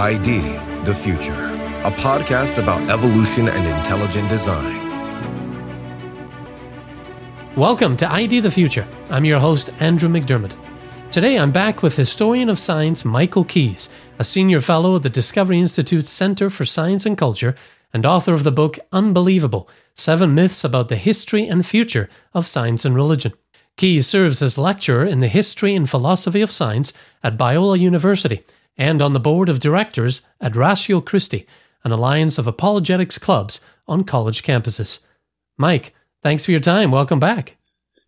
ID The Future, a podcast about evolution and intelligent design. Welcome to ID the Future. I'm your host, Andrew McDiarmid. Today I'm back with historian of science Michael Keas, a senior fellow at the Discovery Institute's Center for Science and Culture and author of the book Unbelievable Seven Myths About the History and Future of Science and Religion. Keas serves as lecturer in the history and philosophy of science at Biola University and on the board of directors at Ratio Christi, an alliance of apologetics clubs on college campuses. Mike, thanks for your time. Welcome back.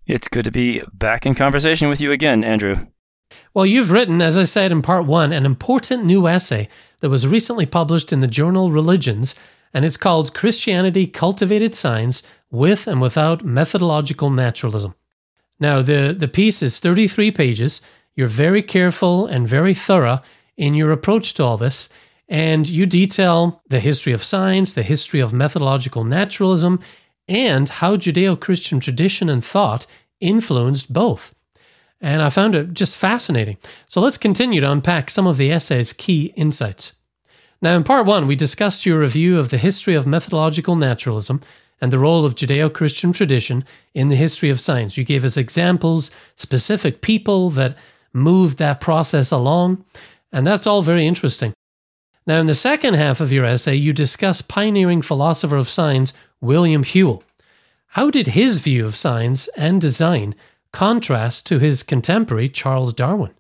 It's good to be back in conversation with you again, Andrew. Well, you've written, as I said in part one, an important new essay that was recently published in the journal Religions, and it's called Christianity Cultivated Science with and Without Methodological Naturalism. Now, the, the piece is 33 pages. You're very careful and very thorough in your approach to all this, and you detail the history of science, the history of methodological naturalism, and how Judeo Christian tradition and thought influenced both. And I found it just fascinating. So let's continue to unpack some of the essay's key insights. Now, in part one, we discussed your review of the history of methodological naturalism and the role of Judeo Christian tradition in the history of science. You gave us examples, specific people that moved that process along, and that's all very interesting. Now, in the second half of your essay, you discuss pioneering philosopher of science William Whewell. How did his view of science and design contrast to his contemporary Charles Darwin?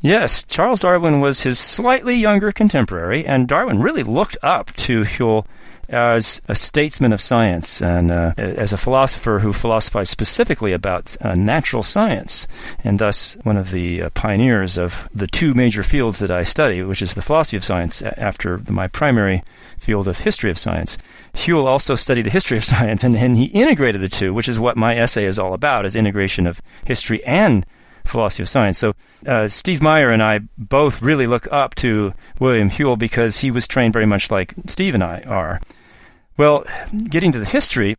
Yes, Charles Darwin was his slightly younger contemporary, and Darwin really looked up to Whewell as a statesman of science and uh, as a philosopher who philosophized specifically about uh, natural science, and thus one of the uh, pioneers of the two major fields that I study, which is the philosophy of science after my primary field of history of science. Whewell also studied the history of science, and, and he integrated the two, which is what my essay is all about, is integration of history and philosophy of science. So uh, Steve Meyer and I both really look up to William Whewell because he was trained very much like Steve and I are. Well, getting to the history,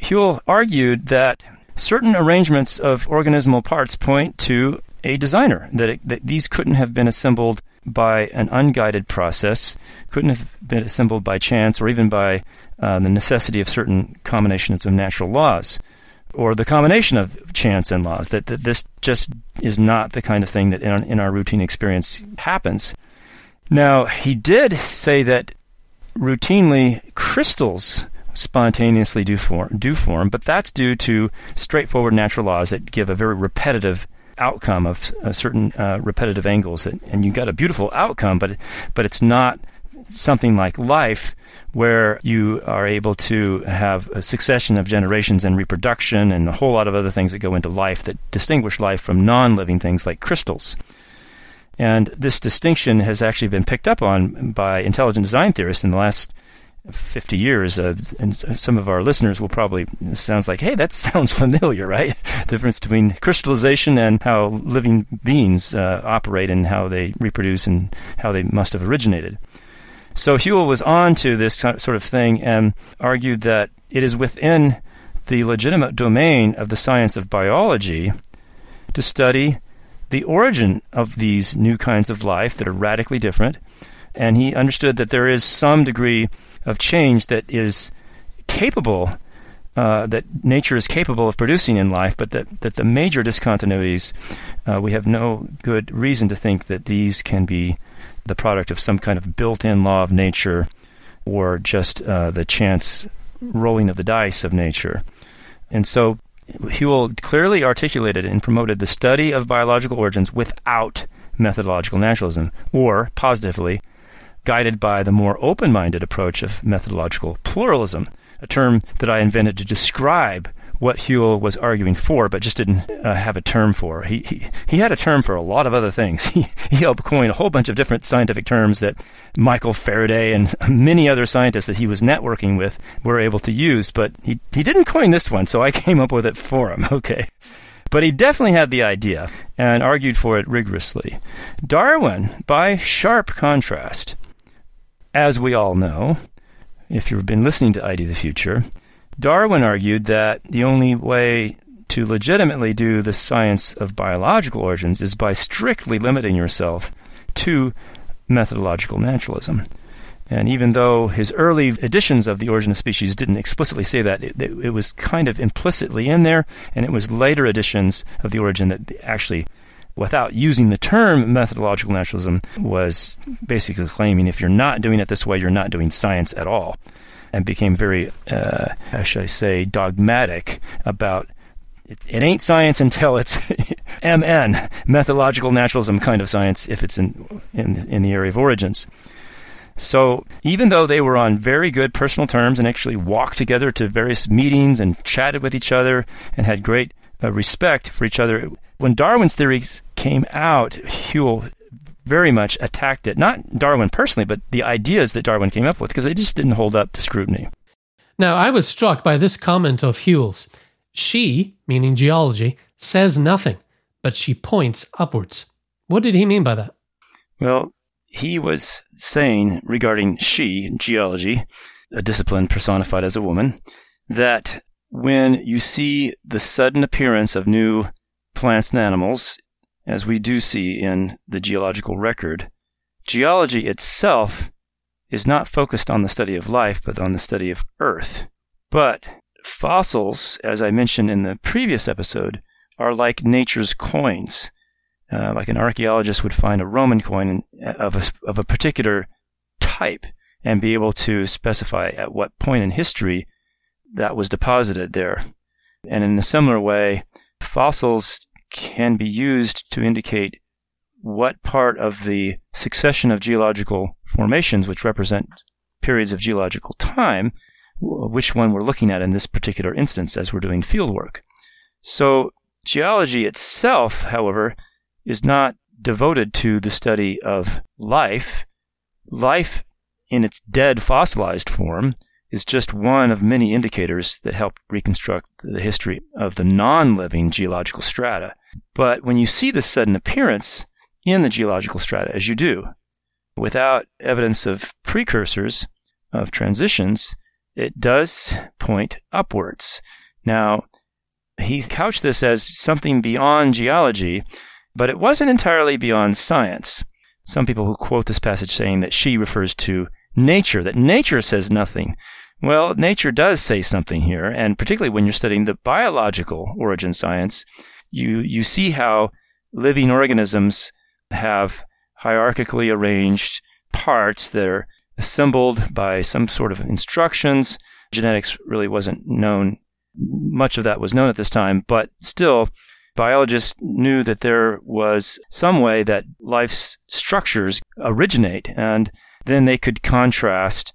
Whewell argued that certain arrangements of organismal parts point to a designer, that, it, that these couldn't have been assembled by an unguided process, couldn't have been assembled by chance or even by uh, the necessity of certain combinations of natural laws or the combination of chance and laws, that, that this just is not the kind of thing that in, in our routine experience happens. Now, he did say that routinely crystals spontaneously do form, do form, but that's due to straightforward natural laws that give a very repetitive outcome of certain uh, repetitive angles, that, and you got a beautiful outcome, but but it's not something like life where you are able to have a succession of generations and reproduction and a whole lot of other things that go into life that distinguish life from non-living things like crystals. And this distinction has actually been picked up on by intelligent design theorists in the last 50 years. Uh, and some of our listeners will probably, sounds like, hey, that sounds familiar, right? the difference between crystallization and how living beings uh, operate and how they reproduce and how they must have originated. So Whewell was on to this sort of thing and argued that it is within the legitimate domain of the science of biology to study the origin of these new kinds of life that are radically different. And he understood that there is some degree of change that is capable, uh, that nature is capable of producing in life, but that, that the major discontinuities, uh, we have no good reason to think that these can be the product of some kind of built in law of nature or just uh, the chance rolling of the dice of nature. And so Whewell clearly articulated and promoted the study of biological origins without methodological naturalism, or positively, guided by the more open minded approach of methodological pluralism, a term that I invented to describe what Whewell was arguing for, but just didn't uh, have a term for. He, he he had a term for a lot of other things. He he helped coin a whole bunch of different scientific terms that Michael Faraday and many other scientists that he was networking with were able to use, but he he didn't coin this one, so I came up with it for him. Okay. But he definitely had the idea and argued for it rigorously. Darwin, by sharp contrast, as we all know, if you've been listening to ID the Future, Darwin argued that the only way to legitimately do the science of biological origins is by strictly limiting yourself to methodological naturalism. And even though his early editions of The Origin of Species didn't explicitly say that, it, it, was kind of implicitly in there, and it was later editions of The Origin that actually, without using the term methodological naturalism, was basically claiming if you're not doing it this way, you're not doing science at all, and became very, uh, how should I say, dogmatic about it, it ain't science until it's MN, methodological naturalism kind of science, if it's in, in, in the area of origins. So even though they were on very good personal terms and actually walked together to various meetings and chatted with each other and had great uh, respect for each other, when Darwin's theories came out, Whewell very much attacked it. Not Darwin personally, but the ideas that Darwin came up with, because they just didn't hold up to scrutiny. Now, I was struck by this comment of Whewell's. She, meaning geology, says nothing, but she points upwards. What did he mean by that? Well, he was saying regarding she, geology, a discipline personified as a woman, that when you see the sudden appearance of new plants and animals, as we do see in the geological record, geology itself is not focused on the study of life, but on the study of Earth. But fossils, as I mentioned in the previous episode, are like nature's coins. Uh, like an archaeologist would find a Roman coin of a, of a particular type and be able to specify at what point in history that was deposited there. And in a similar way, fossils can be used to indicate what part of the succession of geological formations, which represent periods of geological time, which one we're looking at in this particular instance as we're doing field work. So, geology itself, however, is not devoted to the study of life. Life in its dead fossilized form is just one of many indicators that help reconstruct the history of the non living geological strata. But when you see this sudden appearance in the geological strata, as you do, without evidence of precursors, of transitions, it does point upwards. Now, he couched this as something beyond geology, but it wasn't entirely beyond science. Some people who quote this passage saying that she refers to nature, that nature says nothing. Well, nature does say something here, and particularly when you're studying the biological origin science, you, you see how living organisms have hierarchically arranged parts that are assembled by some sort of instructions. Genetics really wasn't known, much of that was known at this time, but still, biologists knew that there was some way that life's structures originate, and then they could contrast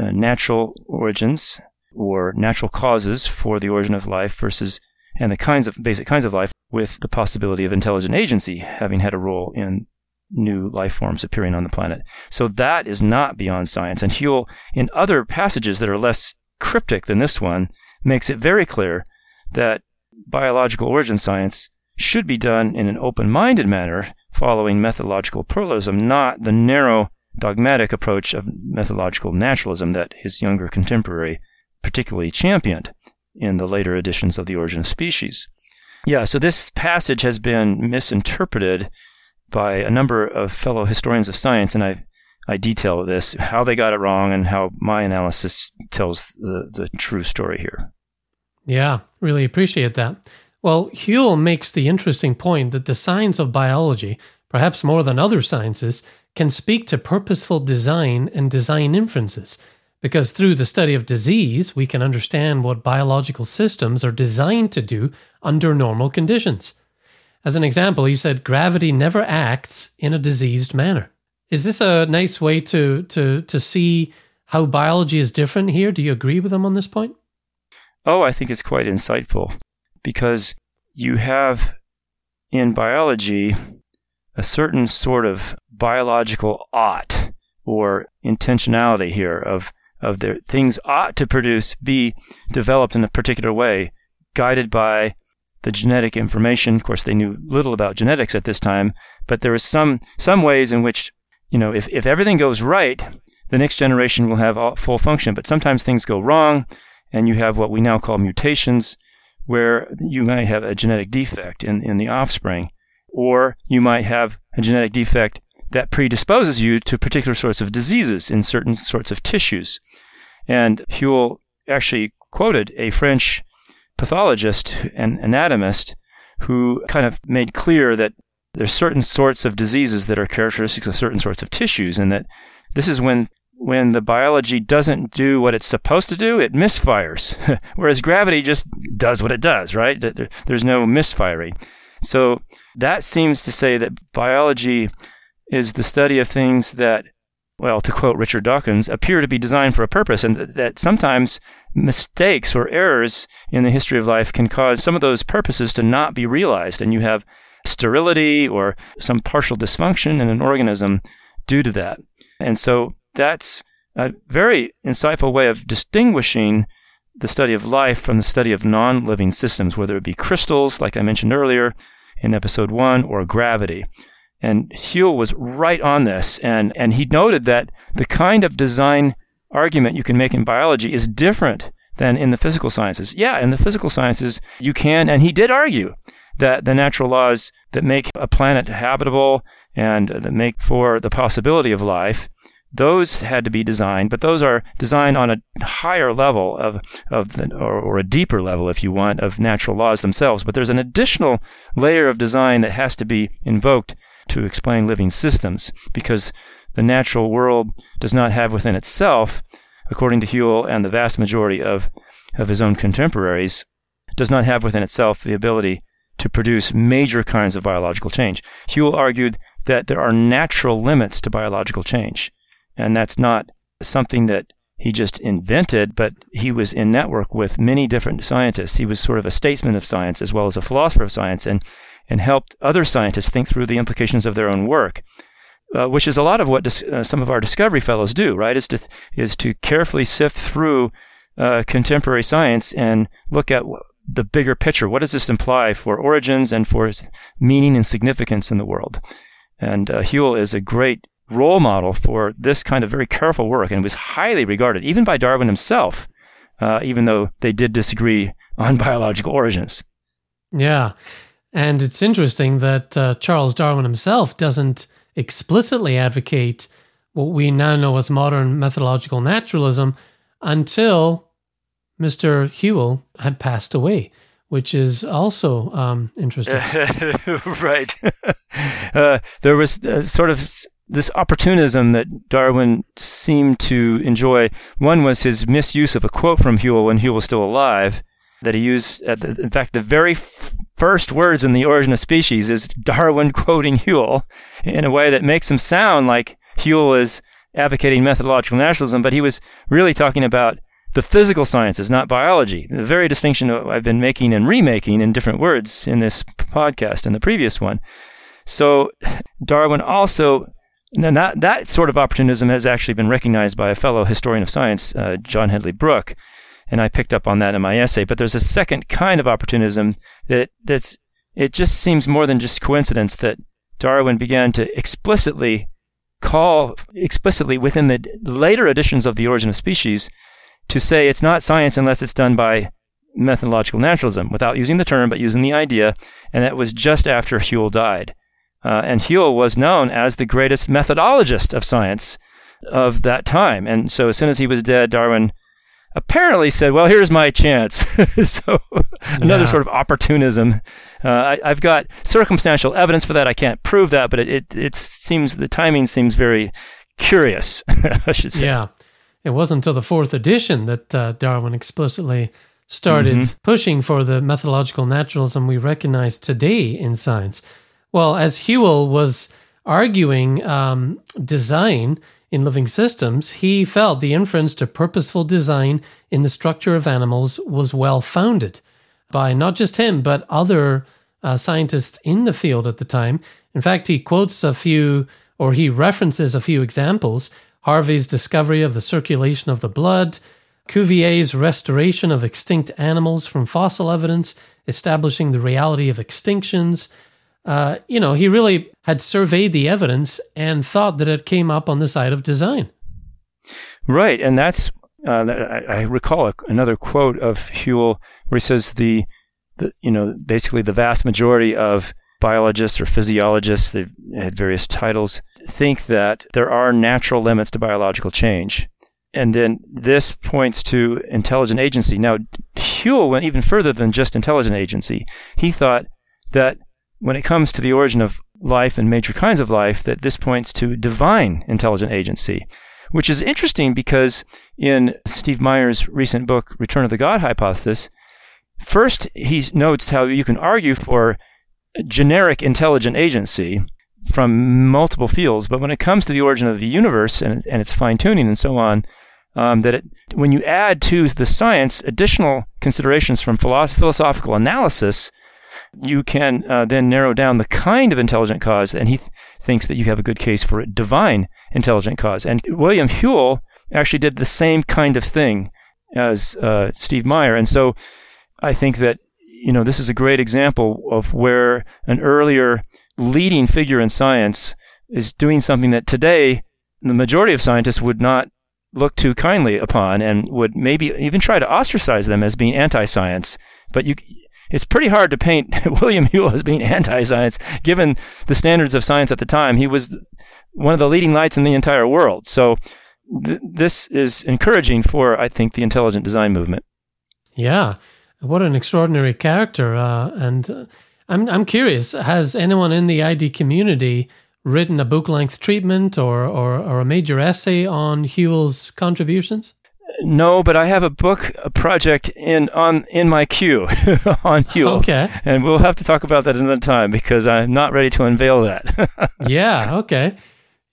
uh, natural origins or natural causes for the origin of life versus and the kinds of basic kinds of life with the possibility of intelligent agency having had a role in new life forms appearing on the planet. So that is not beyond science. And Whewell, in other passages that are less cryptic than this one, makes it very clear that biological origin science should be done in an open minded manner, following methodological pluralism, not the narrow dogmatic approach of methodological naturalism that his younger contemporary particularly championed in the later editions of The Origin of Species. Yeah, so this passage has been misinterpreted by a number of fellow historians of science, and I I detail this, how they got it wrong, and how my analysis tells the, the true story here. Yeah, really appreciate that. Well, Whewell makes the interesting point that the science of biology, perhaps more than other sciences, can speak to purposeful design and design inferences, because through the study of disease, we can understand what biological systems are designed to do under normal conditions. As an example, he said gravity never acts in a diseased manner. Is this a nice way to, to, to see how biology is different here? Do you agree with him on this point? Oh, I think it's quite insightful because you have in biology a certain sort of biological ought or intentionality here of of the things ought to produce be developed in a particular way, guided by the genetic information. Of course, they knew little about genetics at this time, but there was some some ways in which you know if if everything goes right, the next generation will have all, full function. But sometimes things go wrong, and you have what we now call mutations, where you might have a genetic defect in, in the offspring, or you might have a genetic defect that predisposes you to particular sorts of diseases in certain sorts of tissues. And Whewell actually quoted a French pathologist and anatomist who kind of made clear that there's certain sorts of diseases that are characteristics of certain sorts of tissues, and that this is when when the biology doesn't do what it's supposed to do, it misfires. Whereas gravity just does what it does, right? There's no misfiring. So that seems to say that biology is the study of things that, well, to quote Richard Dawkins, appear to be designed for a purpose, and that sometimes mistakes or errors in the history of life can cause some of those purposes to not be realized, and you have sterility or some partial dysfunction in an organism due to that. And so that's a very insightful way of distinguishing the study of life from the study of non living systems, whether it be crystals, like I mentioned earlier in episode one, or gravity. And Whewell was right on this, and, and he noted that the kind of design argument you can make in biology is different than in the physical sciences. Yeah, in the physical sciences, you can, and he did argue that the natural laws that make a planet habitable and that make for the possibility of life those had to be designed, but those are designed on a higher level of, of the, or, or a deeper level, if you want, of natural laws themselves. But there's an additional layer of design that has to be invoked to explain living systems because the natural world does not have within itself, according to Whewell and the vast majority of, of his own contemporaries, does not have within itself the ability to produce major kinds of biological change. Whewell argued that there are natural limits to biological change. And that's not something that he just invented, but he was in network with many different scientists. He was sort of a statesman of science as well as a philosopher of science and, and helped other scientists think through the implications of their own work. Uh, which is a lot of what dis- uh, some of our discovery fellows do, right? Is to is to carefully sift through uh, contemporary science and look at w- the bigger picture. What does this imply for origins and for meaning and significance in the world? And uh, is a great role model for this kind of very careful work and was highly regarded, even by Darwin himself, uh, even though they did disagree on biological origins. Yeah. And it's interesting that uh, Charles Darwin himself doesn't explicitly advocate what we now know as modern methodological naturalism until Mr. Whewell had passed away, which is also um, interesting. right. uh, there was uh, sort of this opportunism that Darwin seemed to enjoy. One was his misuse of a quote from Whewell when Whewell was still alive, that he used, the, in fact, the very f- first words in The Origin of Species is Darwin quoting Whewell in a way that makes him sound like Whewell is advocating methodological naturalism, but he was really talking about the physical sciences, not biology. The very distinction I've been making and remaking in different words in this podcast and the previous one. So Darwin also and that, that sort of opportunism has actually been recognized by a fellow historian of science, uh, John Hedley Brooke, and I picked up on that in my essay. But there's a second kind of opportunism that that's it just seems more than just coincidence that Darwin began to explicitly call explicitly within the later editions of The Origin of Species to say it's not science unless it's done by methodological naturalism, without using the term but using the idea, and that was just after Whewell died. Uh, and Whewell was known as the greatest methodologist of science of that time. And so as soon as he was dead, Darwin apparently said, "Well, here's my chance." so another yeah. sort of opportunism. Uh, I, have got circumstantial evidence for that. I can't prove that, but it, it, it seems the timing seems very curious. I should say. Yeah, it wasn't until the fourth edition that uh, Darwin explicitly started mm-hmm. pushing for the methodological naturalism we recognize today in science. Well, as Whewell was arguing um, design in living systems, he felt the inference to purposeful design in the structure of animals was well founded by not just him, but other uh, scientists in the field at the time. In fact, he quotes a few or he references a few examples Harvey's discovery of the circulation of the blood, Cuvier's restoration of extinct animals from fossil evidence, establishing the reality of extinctions, uh, you know, he really had surveyed the evidence and thought that it came up on the side of design. Right, and that's uh, I, I, recall a, another quote of Whewell where he says the, the you know basically the vast majority of biologists or physiologists they had various titles think that there are natural limits to biological change. And then this points to intelligent agency. Now, Whewell went even further than just intelligent agency. He thought that when it comes to the origin of life and major kinds of life, that this points to divine intelligent agency, which is interesting because in Steve Meyer's recent book, Return of the God Hypothesis, first he notes how you can argue for generic intelligent agency from multiple fields, but when it comes to the origin of the universe and, and its fine tuning and so on, um, that it, when you add to the science additional considerations from philosoph- philosophical analysis, you can uh, then narrow down the kind of intelligent cause, and he th- thinks that you have a good case for a divine intelligent cause. And William Whewell actually did the same kind of thing as uh, Steve Meyer, and so I think that you know this is a great example of where an earlier leading figure in science is doing something that today the majority of scientists would not look too kindly upon and would maybe even try to ostracize them as being anti-science. But you, it's pretty hard to paint William Whewell as being anti-science, given the standards of science at the time. He was one of the leading lights in the entire world. So th- this is encouraging for, I think, the intelligent design movement. Yeah, what an extraordinary character! Uh, and uh, I'm I'm curious, has anyone in the ID community written a book length treatment or, or, or a major essay on Whewell's contributions? No, but I have a book a project in on in my queue on Whewell. Okay. And we'll have to talk about that another time because I'm not ready to unveil that. yeah, okay.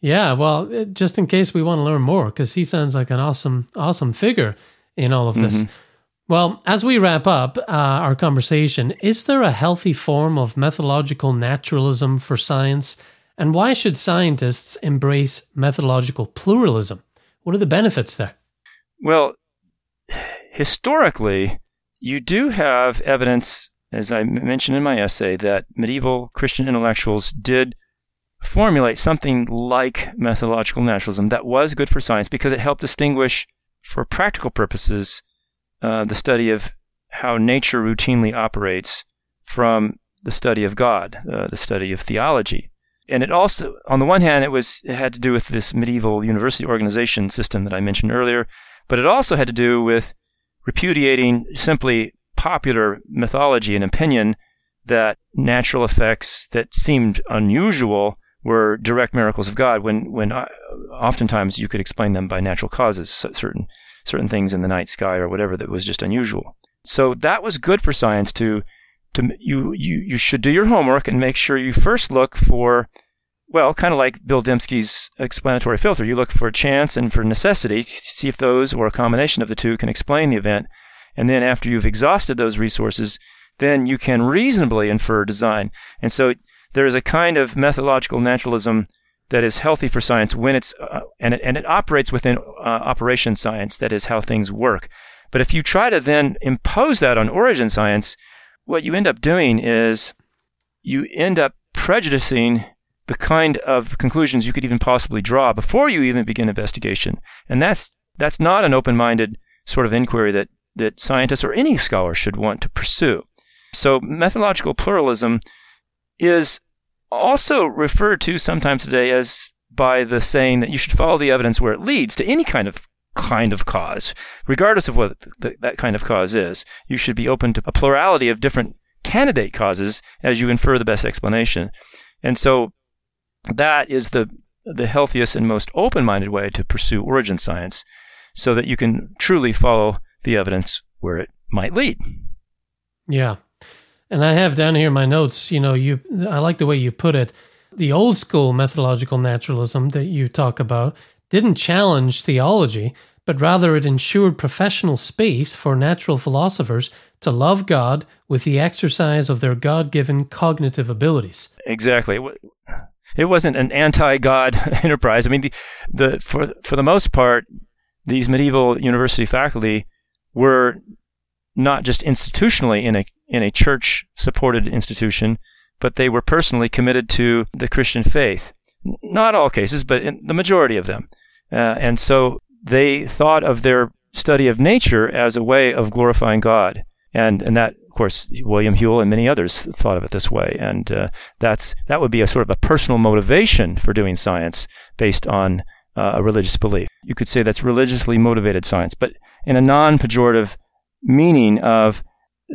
Yeah, well, just in case we want to learn more because he sounds like an awesome awesome figure in all of this. Mm-hmm. Well, as we wrap up uh, our conversation, is there a healthy form of methodological naturalism for science and why should scientists embrace methodological pluralism? What are the benefits there? Well, historically, you do have evidence, as I mentioned in my essay, that medieval Christian intellectuals did formulate something like methodological naturalism that was good for science because it helped distinguish, for practical purposes, uh, the study of how nature routinely operates from the study of God, uh, the study of theology. And it also, on the one hand, it was it had to do with this medieval university organization system that I mentioned earlier, but it also had to do with repudiating simply popular mythology and opinion that natural effects that seemed unusual were direct miracles of God. When when uh, oftentimes you could explain them by natural causes, certain certain things in the night sky or whatever that was just unusual. So that was good for science to to you you you should do your homework and make sure you first look for well, kind of like Bill Dembski's explanatory filter. You look for chance and for necessity, to see if those or a combination of the two can explain the event. And then after you've exhausted those resources, then you can reasonably infer design. And so there is a kind of methodological naturalism that is healthy for science when it's uh, and it, and it operates within uh, operation science. That is how things work. But if you try to then impose that on origin science, what you end up doing is you end up prejudicing the kind of conclusions you could even possibly draw before you even begin investigation. And that's that's not an open-minded sort of inquiry that that scientists or any scholar should want to pursue. So methodological pluralism is also referred to sometimes today as by the saying that you should follow the evidence where it leads to any kind of kind of cause, regardless of what th- that kind of cause is. You should be open to a plurality of different candidate causes as you infer the best explanation. And so that is the the healthiest and most open-minded way to pursue origin science so that you can truly follow the evidence where it might lead. Yeah. And I have down here my notes, you know, you I like the way you put it. The old school methodological naturalism that you talk about didn't challenge theology, but rather it ensured professional space for natural philosophers to love God with the exercise of their God given cognitive abilities. Exactly. It wasn't an anti-God enterprise. I mean, the, the for for the most part, these medieval university faculty were not just institutionally in a in a church supported institution, but they were personally committed to the Christian faith. Not all cases, but the majority of them. Uh, and so they thought of their study of nature as a way of glorifying God. And, and that of course, William Whewell and many others thought of it this way, and uh, that's that would be a sort of a personal motivation for doing science based on uh, a religious belief. You could say that's religiously motivated science, but in a non-pejorative meaning of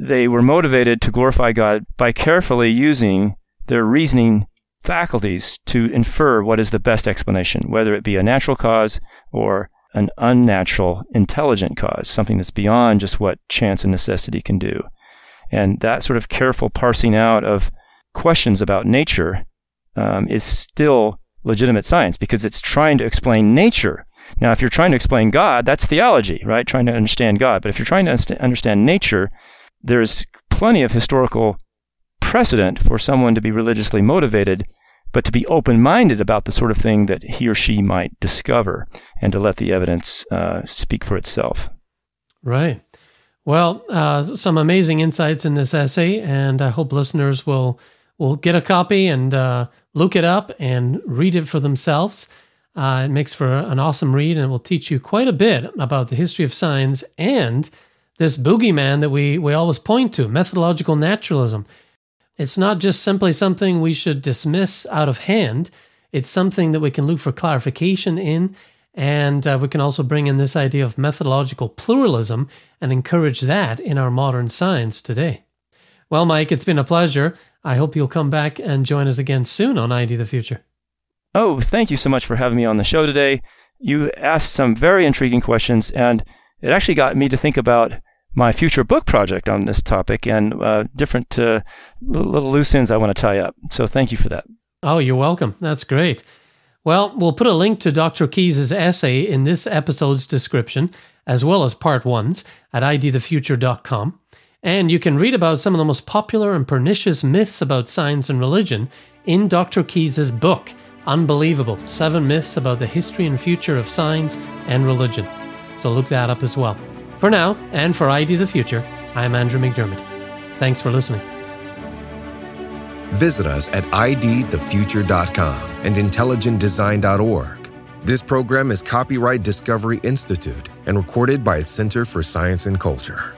they were motivated to glorify God by carefully using their reasoning faculties to infer what is the best explanation, whether it be a natural cause or an unnatural, intelligent cause, something that's beyond just what chance and necessity can do. And that sort of careful parsing out of questions about nature um, is still legitimate science because it's trying to explain nature. Now, if you're trying to explain God, that's theology, right? Trying to understand God. But if you're trying to understand nature, there's plenty of historical precedent for someone to be religiously motivated, but to be open minded about the sort of thing that he or she might discover and to let the evidence uh, speak for itself. Right. Well, uh, some amazing insights in this essay, and I hope listeners will will get a copy and uh, look it up and read it for themselves. Uh, it makes for an awesome read, and it will teach you quite a bit about the history of science and this boogeyman that we, we always point to, methodological naturalism. It's not just simply something we should dismiss out of hand. It's something that we can look for clarification in, and uh, we can also bring in this idea of methodological pluralism and encourage that in our modern science today. Well, Mike, it's been a pleasure. I hope you'll come back and join us again soon on ID the Future. Oh, thank you so much for having me on the show today. You asked some very intriguing questions, and it actually got me to think about my future book project on this topic and uh, different uh, little loose ends I want to tie up. So thank you for that. Oh, you're welcome. That's great. Well, we'll put a link to Dr. Keas' essay in this episode's description, as well as part ones at idthefuture.com. And you can read about some of the most popular and pernicious myths about science and religion in Dr. Keas' book, Unbelievable Seven Myths About the History and Future of Science and Religion. So look that up as well. For now, and for ID the Future, I'm Andrew McDiarmid. Thanks for listening. Visit us at idthefuture.com and intelligentdesign.org. This program is copyright Discovery Institute and recorded by its Center for Science and Culture.